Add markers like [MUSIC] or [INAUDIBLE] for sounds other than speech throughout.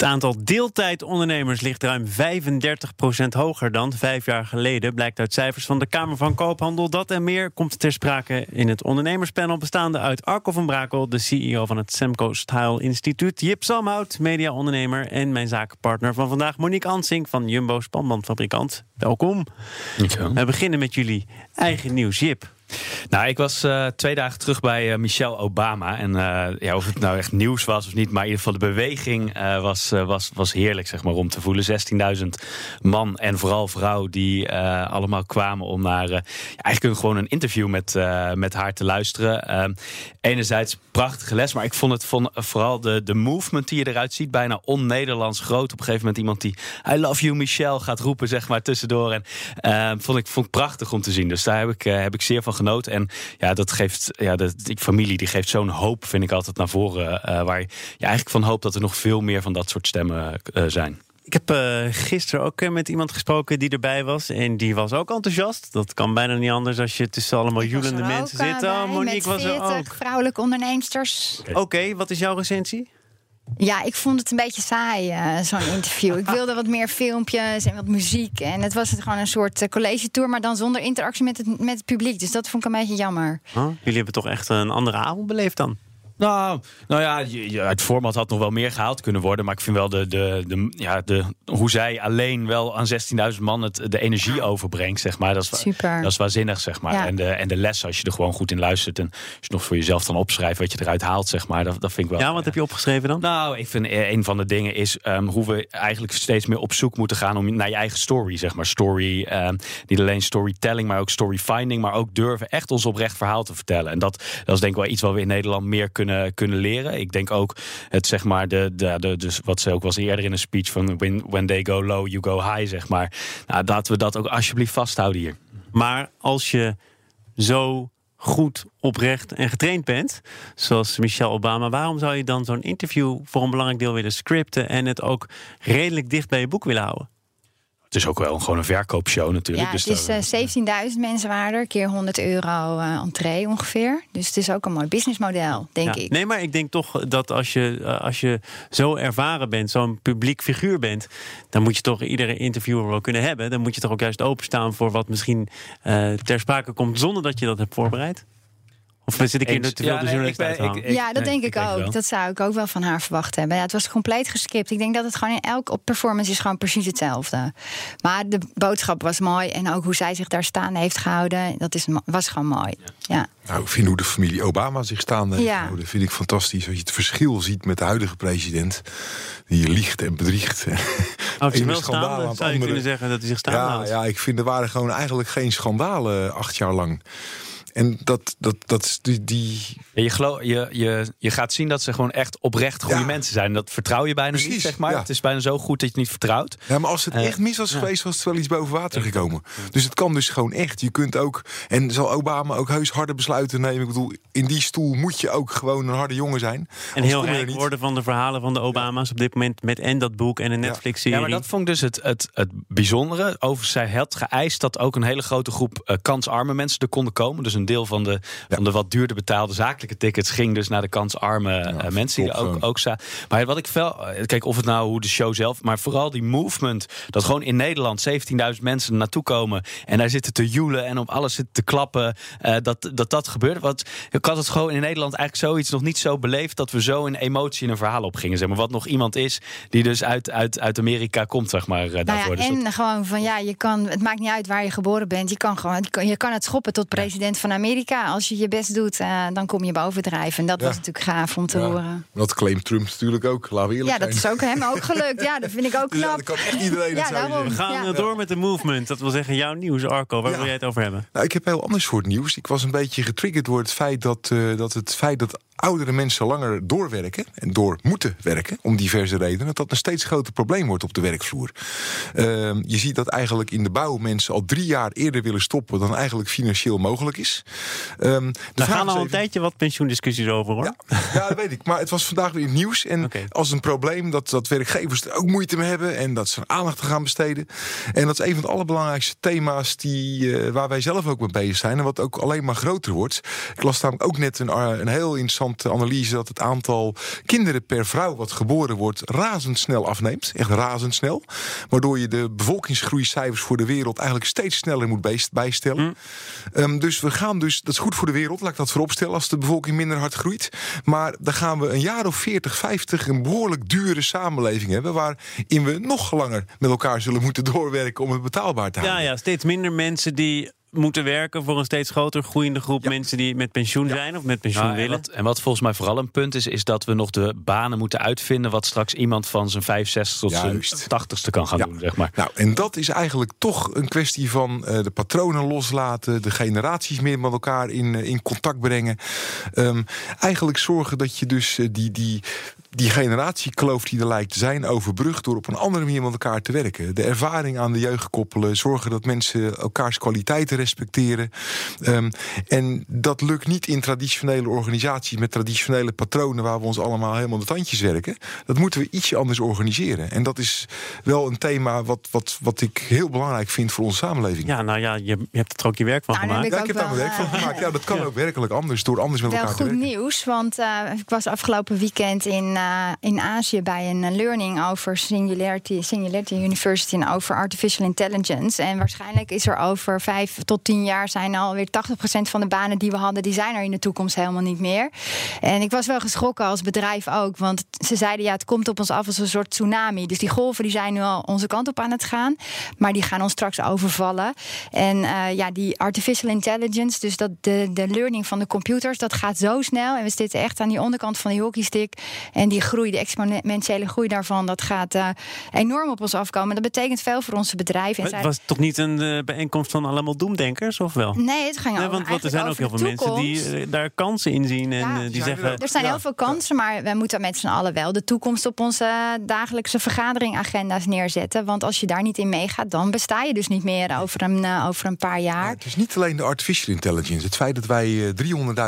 Het aantal deeltijdondernemers ligt ruim 35% hoger dan vijf jaar geleden, blijkt uit cijfers van de Kamer van Koophandel. Dat en meer komt ter sprake in het ondernemerspanel bestaande uit Arco van Brakel, de CEO van het Semco Style Instituut, Jip Salmhout, mediaondernemer en mijn zakenpartner van vandaag, Monique Ansink van Jumbo Spanbandfabrikant. Welkom. We beginnen met jullie eigen nieuws, Jip. Nou, ik was uh, twee dagen terug bij uh, Michelle Obama. En uh, ja, of het nou echt nieuws was of niet, maar in ieder geval de beweging was, was, was heerlijk, zeg maar, om te voelen. 16.000 man en vooral vrouw die allemaal kwamen om naar eigenlijk gewoon een interview met, met haar te luisteren. enerzijds prachtige les, maar ik vond het vond, vooral de, de movement die je eruit ziet, bijna on-Nederlands groot. Op een gegeven moment iemand die I love you Michelle gaat roepen, zeg maar, tussendoor. En vond, ik, vond ik prachtig om te zien. Dus daar heb ik, heb ik zeer van En ja, dat geeft, ja, de, die familie die geeft zo'n hoop, vind ik altijd naar voren. Uh, waar je eigenlijk van hoopt dat er nog veel meer van dat soort stemmen uh, zijn. Ik heb uh, gisteren ook met iemand gesproken die erbij was. En die was ook enthousiast. Dat kan bijna niet anders als je tussen allemaal joelende mensen zit. Oh, Monique was er ook. vrouwelijke onderneemsters. Oké, okay, wat is jouw recensie? Ja, ik vond het een beetje saai, uh, zo'n interview. Ik wilde wat meer filmpjes en wat muziek. En het was gewoon een soort uh, college tour, maar dan zonder interactie met het, met het publiek. Dus dat vond ik een beetje jammer. Huh? Jullie hebben toch echt een andere avond beleefd dan? Nou, nou ja, het format had nog wel meer gehaald kunnen worden. Maar ik vind wel de, de, de, ja, de, hoe zij alleen wel aan 16.000 man het, de energie overbrengt, zeg maar. Dat is, Super. Dat is waanzinnig, zeg maar. En, de, en de les, als je er gewoon goed in luistert. En als je nog voor jezelf dan opschrijft wat je eruit haalt, zeg maar. Dat, dat vind ik wel. Ja, wat heb je opgeschreven dan? Nou, ik vind eh, een van de dingen is um, hoe we eigenlijk steeds meer op zoek moeten gaan om naar je eigen story, zeg maar. Story, um, niet alleen storytelling, maar ook story finding. Maar ook durven echt ons oprecht verhaal te vertellen. En dat, dat is denk ik wel iets wat we in Nederland meer kunnen, kunnen leren. Ik denk ook het zeg maar de, de, de dus wat ze ook was eerder in een speech van when, when they go low, you go high, zeg maar. Nou, dat we dat ook alsjeblieft vasthouden hier. Maar als je zo goed, oprecht en getraind bent, zoals Michelle Obama, waarom zou je dan zo'n interview voor een belangrijk deel willen scripten en het ook redelijk dicht bij je boek willen houden? Het is ook wel gewoon een verkoopshow natuurlijk. Ja, dus het is uh, 17.000 mensen waarder, keer 100 euro uh, entree ongeveer. Dus het is ook een mooi businessmodel, denk ja, ik. Nee, maar ik denk toch dat als je, uh, als je zo ervaren bent, zo'n publiek figuur bent, dan moet je toch iedere interviewer wel kunnen hebben. Dan moet je toch ook juist openstaan voor wat misschien ter sprake komt zonder dat je dat hebt voorbereid. Of zit ik hier te veel ja, de journalist nee, ik, ik, Ja, dat nee, denk ik, ik ook. Denk dat zou ik ook wel van haar verwacht hebben. Ja, het was compleet geskipt. Ik denk dat het gewoon in elke performance is gewoon precies hetzelfde. Maar de boodschap was mooi. En ook hoe zij zich daar staan heeft gehouden. Dat is, was gewoon mooi. Ja. Nou, ik vind hoe de familie Obama zich staande heeft ja. gehouden. vind ik fantastisch. Als je het verschil ziet met de huidige president. Die liegt en bedriegt. [LAUGHS] Oh, een schandaal zou je kunnen zeggen dat hij zich staande ja, ja, ik vind er waren gewoon eigenlijk geen schandalen acht jaar lang. En dat, dat, dat is die. die... Ja, je, geloof, je, je, je gaat zien dat ze gewoon echt oprecht goede ja. mensen zijn. Dat vertrouw je bijna Precies, niet, zeg maar. Ja. Het is bijna zo goed dat je het niet vertrouwt. Ja, maar als het uh, echt mis was geweest, was het wel iets boven water gekomen. Dus het kan dus gewoon echt. Je kunt ook. En zal Obama ook heus harde besluiten nemen. Ik bedoel, in die stoel moet je ook gewoon een harde jongen zijn. En heel rijk worden van de verhalen van de Obama's op dit moment. Met en dat boek en een Netflix-serie. Ja, maar dat vond ik dus het, het, het bijzondere. Over zij had geëist dat ook een hele grote groep uh, kansarme mensen er konden komen. Dus een deel van de ja. van de wat duurder betaalde zakelijke tickets ging dus naar de kansarme ja, uh, mensen die ook, ook zaten. Maar wat ik wel, kijk of het nou hoe de show zelf, maar vooral die movement, dat gewoon in Nederland 17.000 mensen naartoe komen en daar zitten te joelen en op alles zitten te klappen, uh, dat, dat dat gebeurt. Want ik had het gewoon in Nederland eigenlijk zoiets nog niet zo beleefd dat we zo in emotie in een verhaal op gingen. Zeg maar, wat nog iemand is die dus uit, uit, uit Amerika komt, zeg maar. Uh, nou daarvoor. Ja, en dat... gewoon van ja, je kan, het maakt niet uit waar je geboren bent. Je kan gewoon, je kan het schoppen tot president van Amerika als je je best doet, uh, dan kom je bovendrijven. En dat ja. was natuurlijk gaaf om te ja. horen. Dat claimt Trump natuurlijk ook, laten we eerlijk Ja, dat zijn. is ook hem ook gelukt. Ja, dat vind ik ook knap. Ja, dat kan echt iedereen ja, daarom. We gaan door met de movement. Dat wil zeggen jouw nieuws, Arco. Waar wil jij het over hebben? Nou, ik heb heel anders soort nieuws. Ik was een beetje getriggerd door het feit dat, uh, dat het feit dat oudere mensen langer doorwerken en door moeten werken, om diverse redenen, dat dat een steeds groter probleem wordt op de werkvloer. Ehm, je ziet dat eigenlijk in de bouw mensen al drie jaar eerder willen stoppen dan eigenlijk financieel mogelijk is. Um, er gaan al een tijdje wat pensioendiscussies over hoor. Ja, ja, dat weet ik. Maar het was vandaag weer in het nieuws. En als een probleem dat, dat werkgevers er ook moeite mee hebben en dat ze er aandacht te gaan besteden. En dat is een van de allerbelangrijkste thema's die, uh, waar wij zelf ook mee bezig zijn. En wat ook alleen maar groter wordt. Ik las namelijk ook net een, eh, een heel interessante analyse dat het aantal kinderen per vrouw wat geboren wordt razendsnel afneemt. Echt razendsnel. Waardoor je de bevolkingsgroeicijfers voor de wereld eigenlijk steeds sneller moet bijstellen. Mm. Um, dus we gaan dus, dat is goed voor de wereld, laat ik dat vooropstellen, als de bevolking minder hard groeit. Maar dan gaan we een jaar of 40, 50 een behoorlijk dure samenleving hebben. Waarin we nog langer met elkaar zullen moeten doorwerken om het betaalbaar te houden. Ja, ja steeds minder mensen die moeten werken voor een steeds groter groeiende groep mensen die met pensioen zijn of met pensioen willen. En wat, en wat, volgens mij vooral een punt is, is dat we nog de banen moeten uitvinden wat straks iemand van zijn 65 tot zijn 80ste kan gaan doen. Zeg maar. Nou, en dat is eigenlijk toch een kwestie van uh, de patronen loslaten, de generaties meer met elkaar in, uh, in contact brengen. Um, eigenlijk zorgen dat je dus uh, die, die die generatiekloof die er lijkt te zijn overbrugd door op een andere manier met elkaar te werken. De ervaring aan de jeugd koppelen, zorgen dat mensen elkaars kwaliteiten respecteren. Um, en dat lukt niet in traditionele organisaties met traditionele patronen waar we ons allemaal helemaal de tandjes werken. Dat moeten we ietsje anders organiseren. En dat is wel een thema wat, wat, wat ik heel belangrijk vind voor onze samenleving. Ja, nou ja, je, je hebt er ook je werk van nou, gemaakt. Ja, ik heb daar mijn werk van eh, gemaakt. Ja, dat kan ook werkelijk anders door anders met elkaar te werken. goed nieuws, want uh, ik was afgelopen weekend in uh, in Azië bij een learning over Singularity, Singularity University en over artificial intelligence. En waarschijnlijk is er over vijf tot tien jaar zijn alweer 80% van de banen die we hadden, die zijn er in de toekomst helemaal niet meer. En ik was wel geschrokken als bedrijf ook, want ze zeiden ja, het komt op ons af als een soort tsunami. Dus die golven die zijn nu al onze kant op aan het gaan, maar die gaan ons straks overvallen. En uh, ja, die artificial intelligence, dus dat de, de learning van de computers, dat gaat zo snel. En we zitten echt aan die onderkant van die hockeystick. En die groei de exponentiële groei daarvan, dat gaat uh, enorm op ons afkomen. Dat betekent veel voor onze bedrijven. Het was toch niet een uh, bijeenkomst van allemaal doemdenkers, of wel? Nee, het ging nee, want, want er zijn ook heel veel mensen die uh, daar kansen in zien. En die zeggen, er zijn heel veel kansen, maar we moeten met z'n allen wel de toekomst op onze dagelijkse vergaderingagenda's neerzetten. Want als je daar niet in meegaat, dan besta je dus niet meer over een, over een paar jaar. Ja, het is niet alleen de artificial intelligence. Het feit dat wij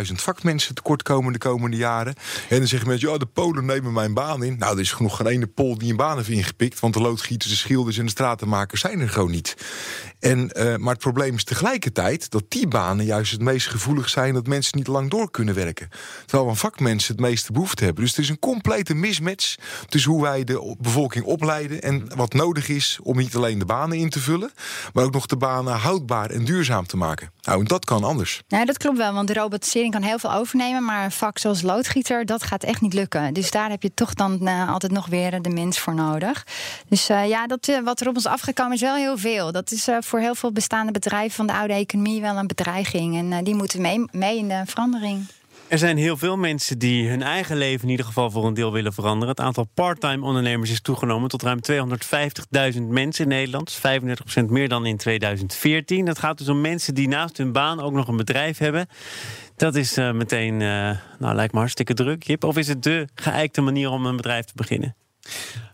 300.000 vakmensen tekort komen de komende jaren. En dan zeggen mensen, ja, de Polen nemen mijn baan in. Nou, er is genoeg geen ene pol die een baan heeft ingepikt. Want de loodgieters, de schilders en de stratenmakers zijn er gewoon niet. En, uh, maar het probleem is tegelijkertijd dat die banen juist het meest gevoelig zijn dat mensen niet lang door kunnen werken. Terwijl van vakmensen het meeste behoefte hebben. Dus het is een complete mismatch tussen hoe wij de bevolking opleiden en wat nodig is om niet alleen de banen in te vullen, maar ook nog de banen houdbaar en duurzaam te maken. Nou, en dat kan anders. Ja, dat klopt wel, want de robotisering kan heel veel overnemen, maar een vak zoals loodgieter, dat gaat echt niet lukken. Dus daar heb je toch dan uh, altijd nog weer de mens voor nodig. Dus uh, ja, dat, wat er op ons afgekomen is wel heel veel. Dat is voor heel veel bestaande bedrijven van de oude economie wel een bedreiging. En die moeten mee, mee in de verandering. Er zijn heel veel mensen die hun eigen leven in ieder geval voor een deel willen veranderen. Het aantal parttime ondernemers is toegenomen tot ruim 250.000 mensen in Nederland. 35% meer dan in 2014. Dat gaat dus om mensen die naast hun baan ook nog een bedrijf hebben. Dat is uh, meteen, uh, nou lijkt me hartstikke druk, Jip. Of is het de geëikte manier om een bedrijf te beginnen?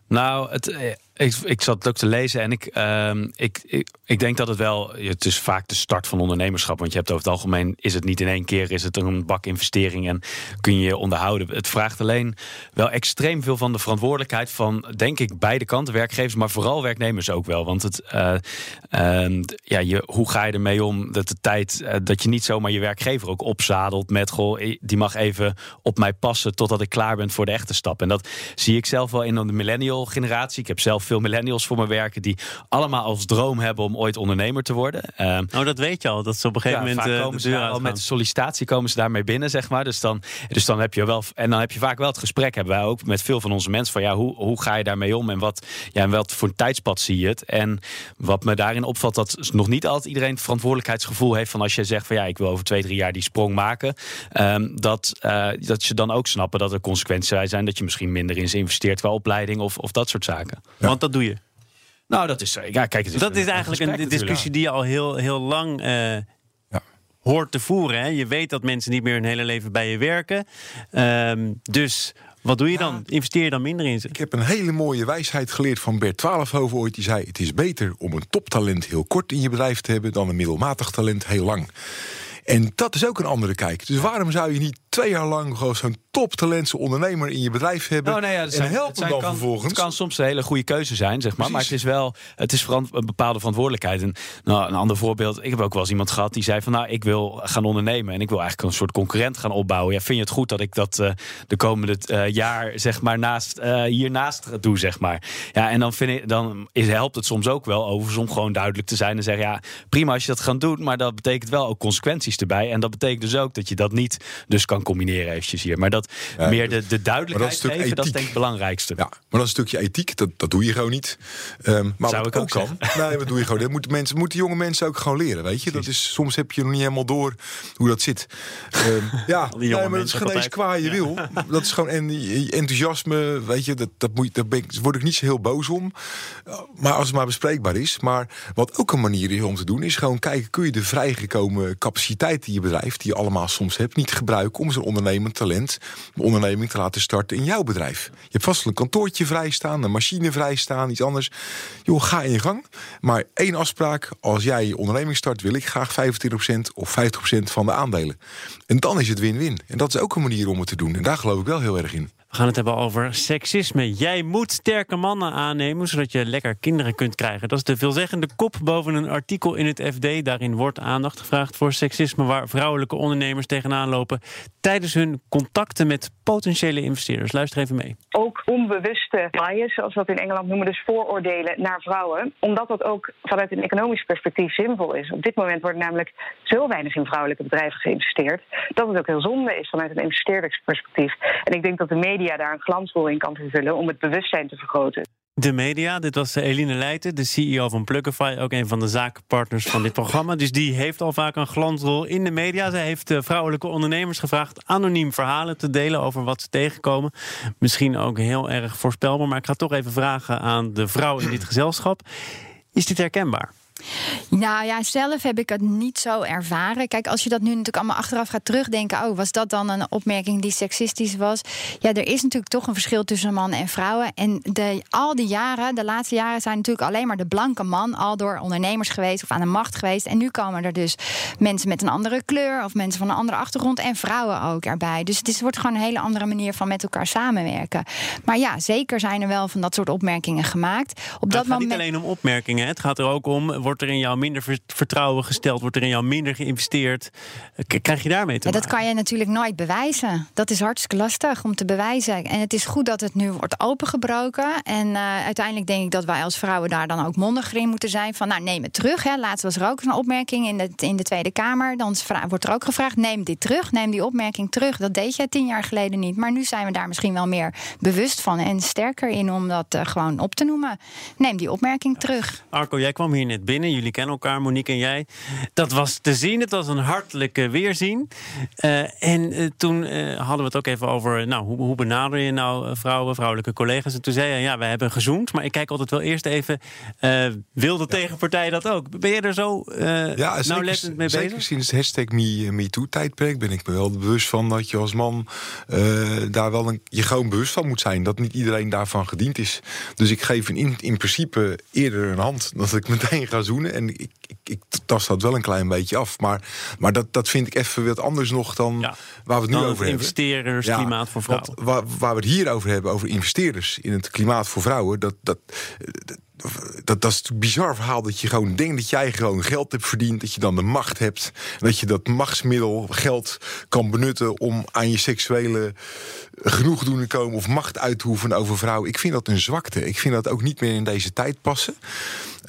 Nou, het, eh, ik, ik zat het ook te lezen en ik, uh, ik, ik, ik, denk dat het wel. Het is vaak de start van ondernemerschap. Want je hebt over het algemeen. Is het niet in één keer. Is het een bak investering en kun je je onderhouden. Het vraagt alleen wel extreem veel van de verantwoordelijkheid van. Denk ik beide kanten. Werkgevers, maar vooral werknemers ook wel. Want het, uh, uh, ja, je, hoe ga je ermee om dat de tijd. Uh, dat je niet zomaar je werkgever ook opzadelt met. Goh, die mag even op mij passen. totdat ik klaar ben voor de echte stap. En dat zie ik zelf wel in de millennial generatie. Ik heb zelf veel millennials voor me werken die allemaal als droom hebben om ooit ondernemer te worden. Uh, oh, dat weet je al. Dat ze op een gegeven moment uh, komen ze al met sollicitatie komen ze daarmee binnen, zeg maar. Dus dan, dus dan heb je wel en dan heb je vaak wel het gesprek hebben wij ook met veel van onze mensen van ja, hoe, hoe ga je daarmee om en wat ja, en wat voor een tijdspad zie je het? En wat me daarin opvalt dat nog niet altijd iedereen het verantwoordelijkheidsgevoel heeft van als je zegt van ja, ik wil over twee drie jaar die sprong maken, um, dat uh, dat je dan ook snappen dat er consequenties zijn dat je misschien minder in ze investeert qua opleiding of, of dat soort zaken. Ja. Want dat doe je. Nou, dat is. Ja, kijk, het is dat is eigenlijk een discussie die al heel, heel lang uh, hoort te voeren. Hè? Je weet dat mensen niet meer hun hele leven bij je werken. Ehm, dus wat doe je dan? Investeer je dan minder in ze? Ik heb een hele mooie wijsheid geleerd van Bert Twaalfhoven ooit. Die zei: Het is beter om een toptalent heel kort in je bedrijf te hebben dan een middelmatig talent heel lang. En dat is ook een andere kijk. Dus waarom zou je niet twee jaar lang gewoon zo'n toptalentse ondernemer in je bedrijf hebben. Oh, nee, ja, en helpen dan kan, vervolgens. Het kan soms een hele goede keuze zijn, zeg maar. Maar het is wel het is een bepaalde verantwoordelijkheid. En nou, een ander voorbeeld. Ik heb ook wel eens iemand gehad die zei van nou, ik wil gaan ondernemen. En ik wil eigenlijk een soort concurrent gaan opbouwen. Ja, vind je het goed dat ik dat uh, de komende uh, jaar zeg maar naast, uh, hiernaast doe, zeg maar. Ja, en dan, vind ik, dan is, helpt het soms ook wel overigens om gewoon duidelijk te zijn en zeggen ja, prima als je dat gaat doen, maar dat betekent wel ook consequenties erbij. En dat betekent dus ook dat je dat niet dus kan combineren eventjes hier. Maar dat meer de, de duidelijkheid dat geven, dat is denk ik het belangrijkste. Ja, maar dat is een stukje ethiek, dat, dat doe je gewoon niet. Um, maar Zou ik ook, kan, nee, wat doe je gewoon? Dat moeten, mensen, moeten jonge mensen ook gewoon leren, weet je? Dat is, soms heb je nog niet helemaal door hoe dat zit. Um, [LAUGHS] ja, nee, maar dat is geen eens qua je wil. [LAUGHS] Dat is gewoon en, enthousiasme, weet je, dat, dat moet, daar ben ik, word ik niet zo heel boos om. Maar als het maar bespreekbaar is. Maar wat ook een manier is om te doen, is gewoon kijken, kun je de vrijgekomen capaciteit die je bedrijf, die je allemaal soms hebt, niet gebruiken om zo'n ondernemend talent, een onderneming te laten starten in jouw bedrijf. Je hebt vast een kantoortje vrijstaan, een machine vrijstaan, iets anders. Joh, ga in je gang. Maar één afspraak, als jij je onderneming start, wil ik graag 25% of 50% van de aandelen. En dan is het win-win. En dat is ook een manier om het te doen. En daar geloof ik wel heel erg in. We gaan het hebben over seksisme. Jij moet sterke mannen aannemen, zodat je lekker kinderen kunt krijgen. Dat is de veelzeggende kop boven een artikel in het FD. Daarin wordt aandacht gevraagd voor seksisme... waar vrouwelijke ondernemers tegenaan lopen... tijdens hun contacten met potentiële investeerders. Luister even mee. Ook onbewuste bias, zoals we dat in Engeland noemen... dus vooroordelen naar vrouwen. Omdat dat ook vanuit een economisch perspectief zinvol is. Op dit moment wordt namelijk zo weinig in vrouwelijke bedrijven geïnvesteerd... dat het ook heel zonde is vanuit een investeerdersperspectief. En ik denk dat de media media daar een glansrol in kan vervullen om het bewustzijn te vergroten. De media, dit was Eline Leijten, de CEO van Plugify, ook een van de zakenpartners van dit programma. Dus die heeft al vaak een glansrol in de media. Zij heeft eh, vrouwelijke ondernemers gevraagd anoniem verhalen te delen over wat ze tegenkomen. Misschien ook heel erg voorspelbaar, maar ik ga toch even vragen aan de vrouw in dit gezelschap. Is dit herkenbaar? Nou ja, zelf heb ik het niet zo ervaren. Kijk, als je dat nu natuurlijk allemaal achteraf gaat terugdenken, oh, was dat dan een opmerking die seksistisch was? Ja, er is natuurlijk toch een verschil tussen mannen en vrouwen. En de, al die jaren, de laatste jaren, zijn natuurlijk alleen maar de blanke man al door ondernemers geweest of aan de macht geweest. En nu komen er dus mensen met een andere kleur of mensen van een andere achtergrond en vrouwen ook erbij. Dus het is, wordt gewoon een hele andere manier van met elkaar samenwerken. Maar ja, zeker zijn er wel van dat soort opmerkingen gemaakt. Op dat het gaat niet alleen om opmerkingen, het gaat er ook om wordt er in jou minder vertrouwen gesteld? Wordt er in jou minder geïnvesteerd? Krijg je daarmee te ja, Dat kan je natuurlijk nooit bewijzen. Dat is hartstikke lastig om te bewijzen. En het is goed dat het nu wordt opengebroken. En uh, uiteindelijk denk ik dat wij als vrouwen daar dan ook mondiger in moeten zijn. Van nou, neem het terug. Hè. Laatst was er ook een opmerking in de, in de Tweede Kamer. Dan wordt er ook gevraagd, neem dit terug. Neem die opmerking terug. Dat deed je tien jaar geleden niet. Maar nu zijn we daar misschien wel meer bewust van. En sterker in om dat uh, gewoon op te noemen. Neem die opmerking terug. Arco, jij kwam hier net binnen. Jullie kennen elkaar, Monique en jij. Dat was te zien. Het was een hartelijke weerzien. Uh, en uh, toen uh, hadden we het ook even over... Nou, hoe, hoe benader je nou vrouwen, vrouwelijke collega's? En toen zei je, ja, we hebben gezoend. Maar ik kijk altijd wel eerst even... wil de ja. tegenpartij dat ook? Ben je er zo ja, nauwlettend mee bezig? Zeker sinds het hashtag Me, MeToo-tijdperk ben ik me wel bewust van... dat je als man daar wel een, je gewoon bewust van moet zijn. Dat niet iedereen daarvan gediend is. Dus ik geef in, in principe eerder een hand... dan dat ik meteen ga En ik, ik, ik tast dat wel een klein beetje af. Maar, maar dat, dat vind ik even wat anders nog dan waar we het nu over hebben. Investeerders, klimaat voor vrouwen. Waar, waar, we het hier over hebben, over investeerders in het klimaat voor vrouwen, dat, dat, dat, dat is een bizar verhaal dat je gewoon denkt dat jij gewoon geld hebt verdiend. Dat je dan de macht hebt. En dat je dat machtsmiddel, geld, kan benutten om aan je seksuele genoegdoening te komen of macht uit te oefenen over vrouwen. Ik vind dat een zwakte. Ik vind dat ook niet meer in deze tijd passen.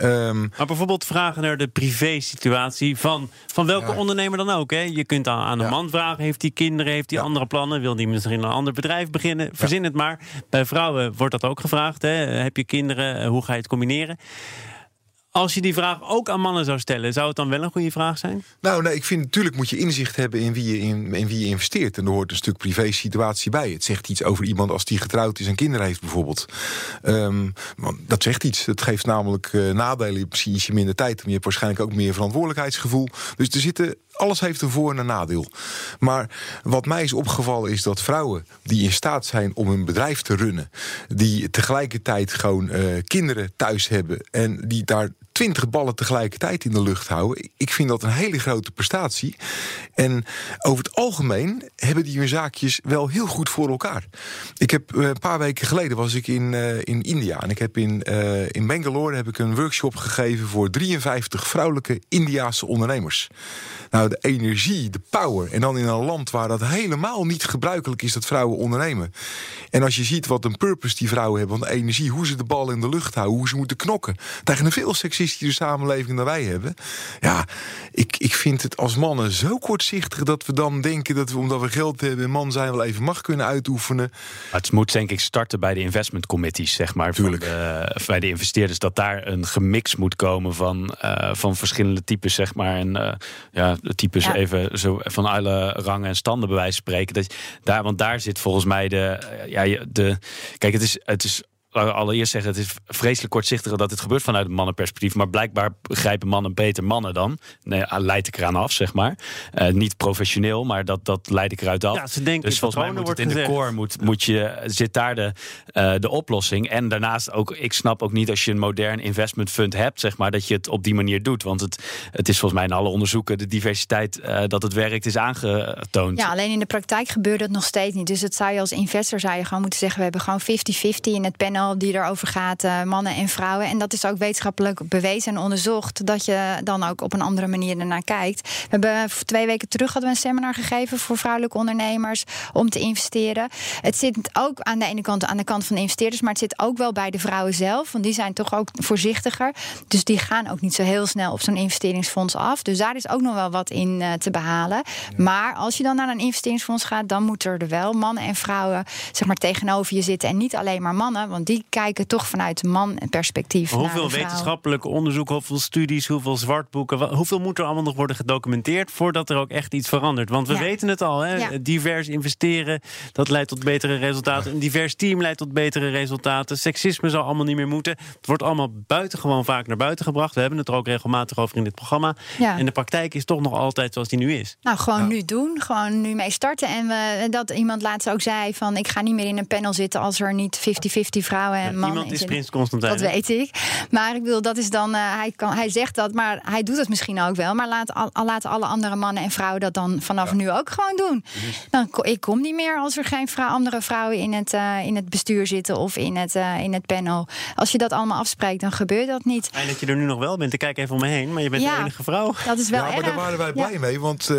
Um, maar bijvoorbeeld vragen naar de privé-situatie van, van welke ondernemer dan ook. Hè? Je kunt aan, aan een man vragen: heeft hij kinderen, heeft hij andere plannen, wil hij misschien een ander bedrijf beginnen? Verzin het maar. Bij vrouwen wordt dat ook gevraagd: hè? heb je kinderen, hoe ga je het combineren? Als je die vraag ook aan mannen zou stellen, zou het dan wel een goede vraag zijn? Nou, nee, ik vind natuurlijk moet je inzicht hebben in wie je, in, in wie je investeert. En er hoort een stuk privé-situatie bij. Het zegt iets over iemand als die getrouwd is en kinderen heeft, bijvoorbeeld. Um, dat zegt iets. Het geeft namelijk uh, nadelen. Misschien is je minder tijd, maar je hebt waarschijnlijk ook meer verantwoordelijkheidsgevoel. Dus er zitten alles heeft een voor- en een nadeel. Maar wat mij is opgevallen is dat vrouwen die in staat zijn om een bedrijf te runnen, die tegelijkertijd gewoon uh, kinderen thuis hebben en die daar twintig ballen tegelijkertijd in de lucht houden. Ik vind dat een hele grote prestatie. En over het algemeen hebben die hun zaakjes wel heel goed voor elkaar. Ik heb eh, een paar weken geleden was ik in, uh, in India. En ik heb in, uh, in Bangalore heb ik een workshop gegeven voor 53 vrouwelijke Indiaanse ondernemers. Nou, de energie, de power. En dan in een land waar dat helemaal niet gebruikelijk is dat vrouwen ondernemen. En als je ziet wat een purpose die vrouwen hebben, van de energie, hoe ze de bal in de lucht houden, hoe ze moeten knokken. Tegen een veel seksistische samenleving dan wij hebben. Ja, ik, ik vind het als mannen zo kortzichtig dat we dan denken dat we, omdat we geld hebben en man zijn, wel even macht kunnen uitoefenen. het moet denk ik starten bij de investment committees, zeg maar. Tuurlijk. De, bij de investeerders, dat daar een gemix moet komen van, uh, van verschillende types, zeg maar. En uh, ja, types even zo van alle rangen en standen bij wijze van spreken. Dat, daar, want daar zit volgens mij de. Ja, de kijk, het is, het is allereerst zeggen, het is vreselijk kortzichtig dat dit gebeurt vanuit een mannenperspectief. Maar blijkbaar begrijpen mannen beter mannen dan. Nee, leid ik eraan af, zeg maar. Uh, niet professioneel, maar dat, dat leid ik eruit af. Ja, ze denken dus volgens mij moet het in de core moet, moet je, zit daar de, uh, de oplossing. En daarnaast ook, ik snap ook niet als je een modern investment fund hebt, zeg maar, dat je het op die manier doet. Want het, het is volgens mij in alle onderzoeken de diversiteit uh, dat het werkt is aangetoond. Ja, alleen in de praktijk gebeurt het nog steeds niet. Dus het zou je als investor zou je gewoon moeten zeggen, we hebben gewoon 50-50 in het panel die erover gaat, uh, mannen en vrouwen. En dat is ook wetenschappelijk bewezen en onderzocht, dat je dan ook op een andere manier ernaar kijkt. We hebben twee weken terug hadden we een seminar gegeven voor vrouwelijke ondernemers om te investeren. Het zit ook aan de ene kant aan de kant van de investeerders, maar het zit ook wel bij de vrouwen zelf, want die zijn toch ook voorzichtiger. Dus die gaan ook niet zo heel snel op zo'n investeringsfonds af. Dus daar is ook nog wel wat in uh, te behalen. Maar als je dan naar een investeringsfonds gaat, dan moeten er wel mannen en vrouwen zeg maar tegenover je zitten en niet alleen maar mannen, want die kijken toch vanuit man-perspectief. Hoeveel wetenschappelijk onderzoek, hoeveel studies, hoeveel zwartboeken, hoeveel moet er allemaal nog worden gedocumenteerd voordat er ook echt iets verandert? Want we weten het al, hè? divers investeren, dat leidt tot betere resultaten. Een divers team leidt tot betere resultaten. Seksisme zal allemaal niet meer moeten. Het wordt allemaal buitengewoon vaak naar buiten gebracht. We hebben het er ook regelmatig over in dit programma. En de praktijk is toch nog altijd zoals die nu is. Nou, gewoon nu doen. Gewoon nu mee starten. En we, dat iemand laatst ook zei van ik ga niet meer in een panel zitten als er niet 50-50 vrouwen en mannen Iemand is Prins Constantijn. Dat weet ik. Maar ik bedoel, dat is dan. Uh, hij, kan, hij zegt dat, maar hij doet het misschien ook wel. Maar laat, al, laten alle andere mannen en vrouwen dat dan vanaf nu ook gewoon doen. Dan, ik kom niet meer als er geen vrou andere vrouwen in het, uh, in het bestuur zitten of in het, uh, in het panel. Als je dat allemaal afspreekt, dan gebeurt dat niet. En dat je er nu nog wel bent. Ik kijk even om me heen, maar je bent ja, de enige vrouw. Dat is wel ja, maar erg. daar waren wij blij ja. mee. Want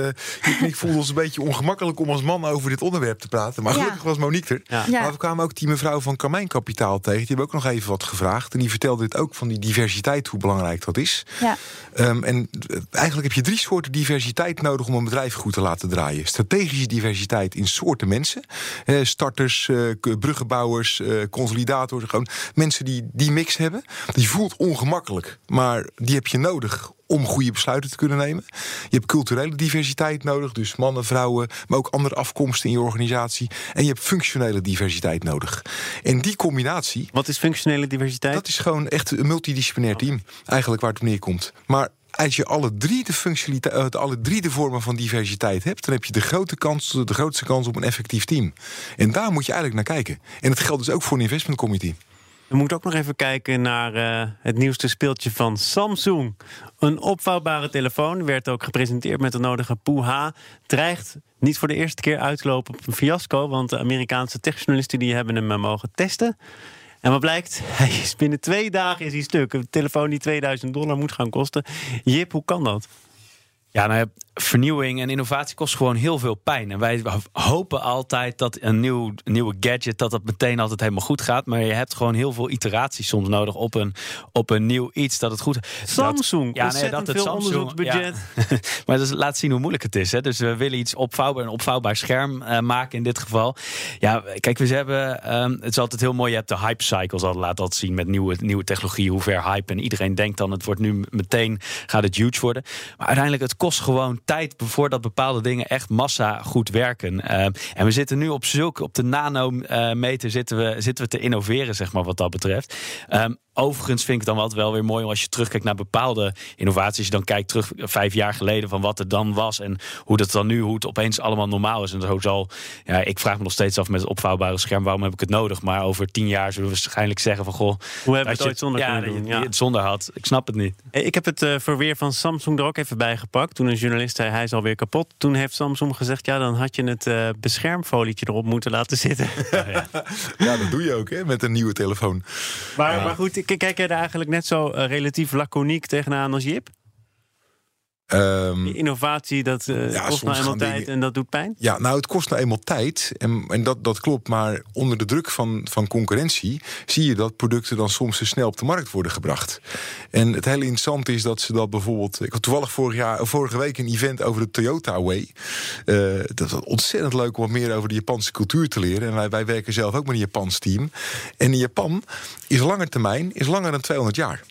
ik, ik voelde ons een beetje ongemakkelijk om als man over dit onderwerp te praten. Maar gelukkig was Monique er. Maar we kwamen ook die mevrouw van Carmijn Kapitaal tegen. Die hebben ook nog even wat gevraagd. En die vertelde dit ook van die diversiteit, hoe belangrijk dat is. Ja. Um, en eigenlijk heb je drie soorten diversiteit nodig om een bedrijf goed te laten draaien. Strategische diversiteit in soorten mensen. Uh, starters, uh, bruggenbouwers, uh, consolidators. Gewoon mensen die die mix hebben. Die voelt ongemakkelijk, maar die heb je nodig om goede besluiten te kunnen nemen. Je hebt culturele diversiteit nodig, dus mannen, vrouwen, maar ook andere afkomsten in je organisatie. En je hebt functionele diversiteit nodig. En die combinatie. Wat is functionele diversiteit? Dat is gewoon echt een multidisciplinair team, eigenlijk waar het op neerkomt. Maar als je alle drie de functionaliteit, alle drie de vormen van diversiteit hebt, dan heb je de, grote kans, de grootste kans op een effectief team. En daar moet je eigenlijk naar kijken. En dat geldt dus ook voor een investment committee. We moeten ook nog even kijken naar uh, het nieuwste speeltje van Samsung. Een opvouwbare telefoon werd ook gepresenteerd met de nodige poeha. Dreigt niet voor de eerste keer uit te lopen op een fiasco, want de Amerikaanse techjournalisten die hebben hem mogen testen. En wat blijkt? [LAUGHS] Hij is binnen twee dagen is hij stuk. Een telefoon die 2000 dollar moet gaan kosten. Jip, hoe kan dat? Ja, nou, vernieuwing en innovatie kost gewoon heel veel pijn. En wij hopen altijd dat een nieuw, nieuwe gadget dat dat meteen altijd helemaal goed gaat. Maar je hebt gewoon heel veel iteraties soms nodig op een, op een nieuw iets dat het goed. Samsung, dat, ja, nee, dat het Samsung budget. Ja. [LAUGHS] maar dat laat zien hoe moeilijk het is. Hè. Dus we willen iets opvouwbaar, een opvouwbaar scherm uh, maken in dit geval. Ja, kijk, we hebben. Um, het is altijd heel mooi. Je hebt de hype cycles al laat dat zien met nieuwe, nieuwe technologie. Hoe ver hype en iedereen denkt dan het wordt nu meteen gaat het huge worden. Maar uiteindelijk het kost gewoon tijd voordat bepaalde dingen echt massa goed werken. Uh, en we zitten nu op zulke, op de nanometer zitten we, zitten we te innoveren, zeg maar, wat dat betreft. Um, Overigens vind ik het dan altijd wel weer mooi als je terugkijkt naar bepaalde innovaties. Als je dan kijkt terug vijf jaar geleden van wat er dan was en hoe dat dan nu, hoe het opeens allemaal normaal is. En zo zal, ja, ik vraag me nog steeds af met het opvouwbare scherm, waarom heb ik het nodig? Maar over tien jaar zullen we waarschijnlijk zeggen van goh, hoe heb je het ooit zonder ja, doen? Ja. het zonder had. Ik snap het niet. Ik heb het uh, verweer van Samsung er ook even bij gepakt. Toen een journalist zei hij is alweer kapot. Toen heeft Samsung gezegd ja, dan had je het uh, beschermfolietje erop moeten laten zitten. ja. [LAUGHS] ja, dat doe je ook hè, met een nieuwe telefoon. Maar, maar goed, jij daar eigenlijk net zo uh, relatief laconiek tegenaan als Jip? Um, innovatie, dat uh, ja, kost nou eenmaal tijd dingen... en dat doet pijn? Ja, nou, het kost nou eenmaal tijd. En, en dat, dat klopt. Maar onder de druk van, van concurrentie zie je dat producten dan soms te snel op de markt worden gebracht. En het hele interessante is dat ze dat bijvoorbeeld. Ik had toevallig vorig jaar, vorige week een event over de Toyota Way. Uh, dat was ontzettend leuk om wat meer over de Japanse cultuur te leren. En wij, wij werken zelf ook met een Japans team. En in Japan is lange termijn is langer dan 200 jaar.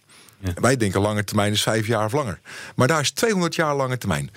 Wij denken lange termijn is vijf jaar of langer. Maar daar is 200 jaar lange termijn.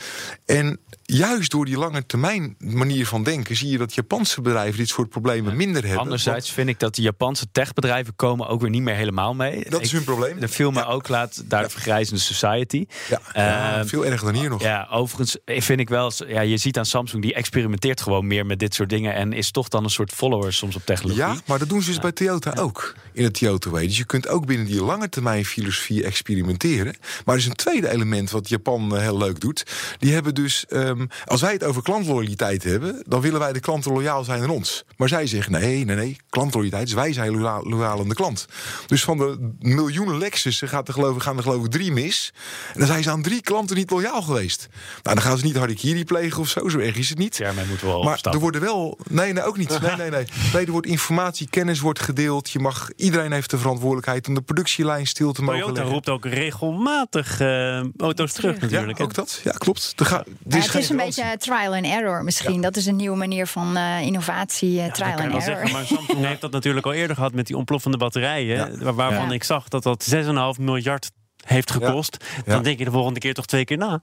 En juist door die lange termijn manier van denken... zie je dat Japanse bedrijven dit soort problemen minder hebben. Anderzijds vind ik dat de Japanse techbedrijven... komen ook weer niet meer helemaal mee. Dat is hun probleem. De film ja. ook laat, daar ja. vergrijzende society. Ja. Uh, veel erger dan hier nog. Ja, overigens vind ik wel... Ja, je ziet aan Samsung, die experimenteert gewoon meer met dit soort dingen... en is toch dan een soort follower soms op technologie. Ja, maar dat doen ze dus bij Toyota ook. In het Toyota Way. Dus je kunt ook binnen die lange termijn filosofie experimenteren. Maar er is een tweede element wat Japan heel leuk doet. Die hebben dus... Um, als wij het over klantloyaliteit hebben, dan willen wij de klanten loyaal zijn aan ons. Maar zij zeggen nee, nee, nee, klantloyaliteit is wij zijn loyaal, aan de klant. Dus van de miljoenen Lexus gaat er geloof, gaan er geloof ik drie mis. En dan zijn ze aan drie klanten niet loyaal geweest. Nou, dan gaan ze niet harikiri plegen of zo, zo erg is het niet. Ja, maar moeten wel Maar er worden wel... Nee, nee, ook niet. Nee, nee, nee. nee. Er wordt informatie, kennis wordt gedeeld. Je mag, iedereen heeft de verantwoordelijkheid om de productielijn stil te mogen Toyota leggen. roept ook regelmatig uh, auto's terug natuurlijk. Ja, ook dat. Ja, klopt. Er ja, het is een beetje trial and error misschien. Dat is een nieuwe manier van uh, innovatie, uh, trial and error. Zeggen, maar Samsung [LAUGHS] heeft dat natuurlijk al eerder gehad met die ontploffende batterijen. Waarvan ik zag dat dat 6,5 miljard heeft gekost. Dan denk je de volgende keer toch twee keer na.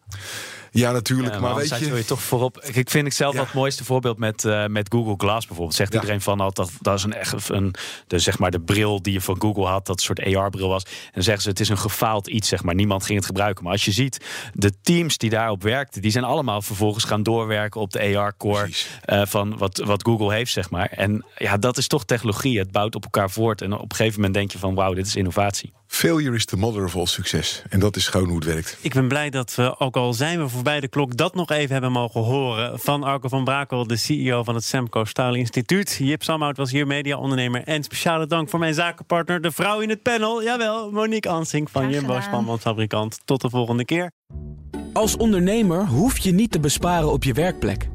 Ja, natuurlijk. maar, maar weet je... wil je toch voorop. Ik vind ik zelf ja. het mooiste voorbeeld met, uh, met Google Glass bijvoorbeeld. Zegt iedereen van dat, dat, dat is een echt een de, zeg maar de bril die je van Google had, dat een soort AR-bril was. En dan zeggen ze het is een gefaald iets, zeg maar. Niemand ging het gebruiken. Maar als je ziet, de teams die daarop werkten, die zijn allemaal vervolgens gaan doorwerken op de AR-core uh, van wat, wat Google heeft, zeg maar. En ja, dat is toch technologie. Het bouwt op elkaar voort. En op een gegeven moment denk je van wauw, dit is innovatie. Failure is the mother of all succes. En dat is gewoon hoe het werkt. Ik ben blij dat we, ook al zijn we voorbij de klok, dat nog even hebben mogen horen. Van Arco van Brakel, de CEO van het Semco Staal Instituut. Jip Samhout was hier mediaondernemer. En speciale dank voor mijn zakenpartner, de vrouw in het panel. Jawel, Monique Ansing van Jumbo Spanbandfabrikant. Tot de volgende keer. Als ondernemer hoef je niet te besparen op je werkplek.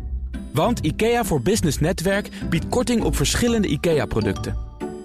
Want IKEA voor Business Netwerk biedt korting op verschillende IKEA-producten.